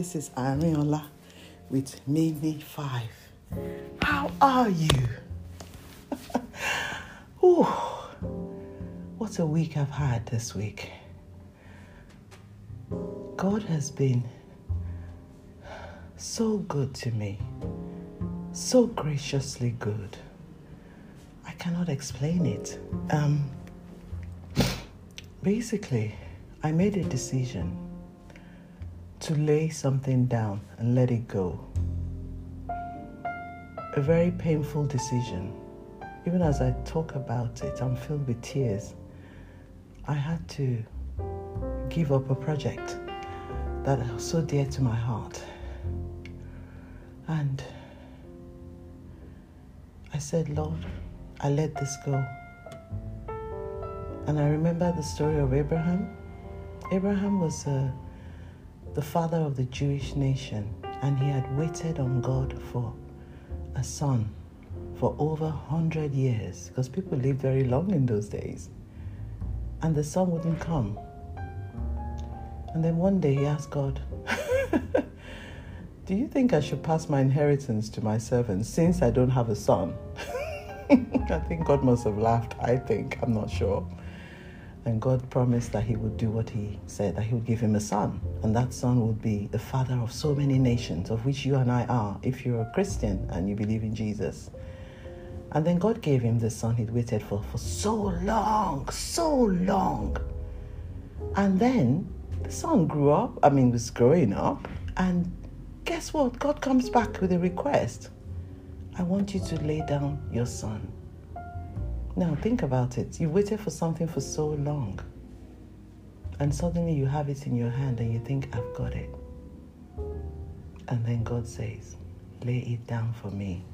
This is Ariola with Mimi 5. How are you? Ooh, what a week I've had this week. God has been so good to me, so graciously good. I cannot explain it. Um, basically, I made a decision to lay something down and let it go. A very painful decision. Even as I talk about it, I'm filled with tears. I had to give up a project that was so dear to my heart. And I said, Lord, I let this go. And I remember the story of Abraham. Abraham was uh, the father of the Jewish nation, and he had waited on God for a son for over 100 years because people lived very long in those days. And the son wouldn't come. And then one day he asked God, Do you think I should pass my inheritance to my servants since I don't have a son? I think God must have laughed. I think, I'm not sure. And God promised that He would do what He said, that He would give him a son. And that son would be the father of so many nations, of which you and I are, if you're a Christian and you believe in Jesus. And then God gave him the son he'd waited for for so long, so long. And then the son grew up, I mean, was growing up. And guess what? God comes back with a request I want you to lay down your son. Now, think about it. You waited for something for so long, and suddenly you have it in your hand and you think, I've got it. And then God says, Lay it down for me.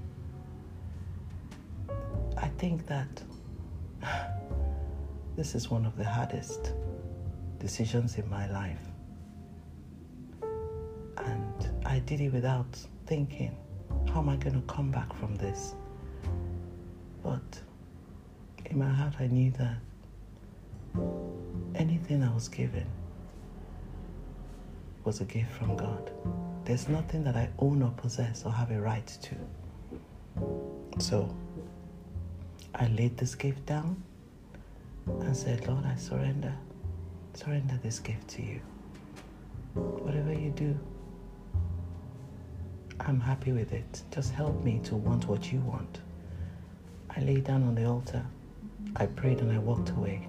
I think that this is one of the hardest decisions in my life. And I did it without thinking, how am I going to come back from this? But in my heart, I knew that anything I was given was a gift from God. There's nothing that I own or possess or have a right to. So I laid this gift down and said, Lord, I surrender. Surrender this gift to you. Whatever you do, I'm happy with it. Just help me to want what you want. I lay down on the altar. I prayed and I walked away.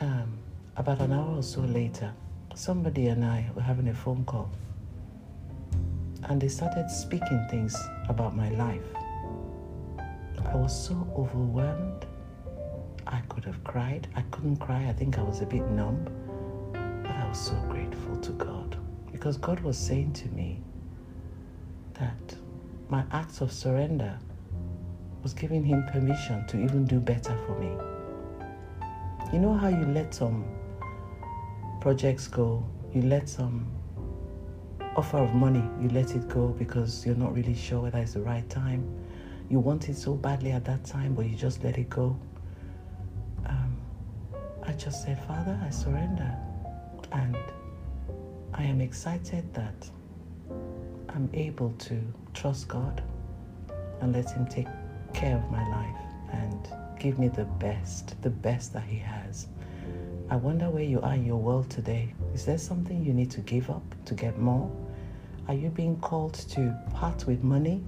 Um, about an hour or so later, somebody and I were having a phone call. And they started speaking things about my life. I was so overwhelmed. I could have cried. I couldn't cry. I think I was a bit numb. But I was so grateful to God because God was saying to me that my acts of surrender was giving Him permission to even do better for me. You know how you let some projects go, you let some offer of money, you let it go because you're not really sure whether it's the right time you want it so badly at that time, but you just let it go. Um, I just said, Father, I surrender. And I am excited that I'm able to trust God and let Him take care of my life and give me the best, the best that He has. I wonder where you are in your world today. Is there something you need to give up to get more? Are you being called to part with money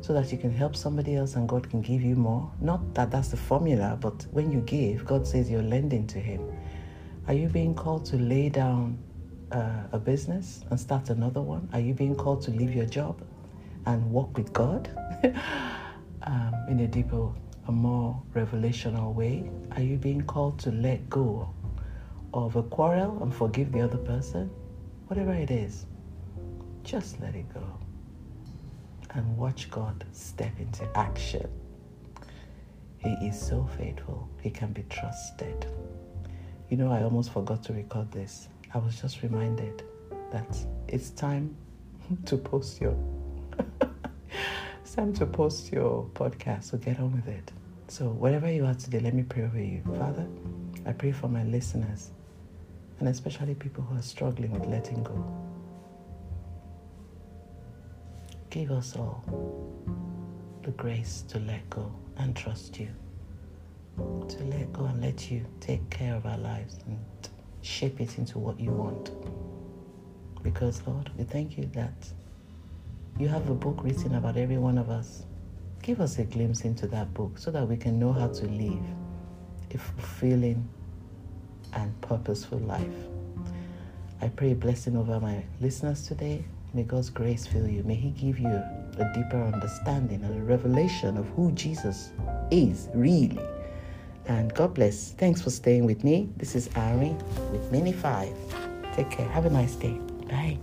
so that you can help somebody else and God can give you more. Not that that's the formula, but when you give, God says you're lending to Him. Are you being called to lay down uh, a business and start another one? Are you being called to leave your job and walk with God in a deeper, a more revelational way? Are you being called to let go of a quarrel and forgive the other person? Whatever it is, just let it go and watch God step into action. He is so faithful, He can be trusted. You know, I almost forgot to record this. I was just reminded that it's time to post your time to post your podcast, so get on with it. So whatever you are today, let me pray over you. Father, I pray for my listeners and especially people who are struggling with letting go. Give us all the grace to let go and trust you. To let go and let you take care of our lives and shape it into what you want. Because, Lord, we thank you that you have a book written about every one of us. Give us a glimpse into that book so that we can know how to live a fulfilling and purposeful life. I pray a blessing over my listeners today. May God's grace fill you. May He give you a deeper understanding and a revelation of who Jesus is really. And God bless. Thanks for staying with me. This is Ari with Mini 5. Take care. Have a nice day. Bye.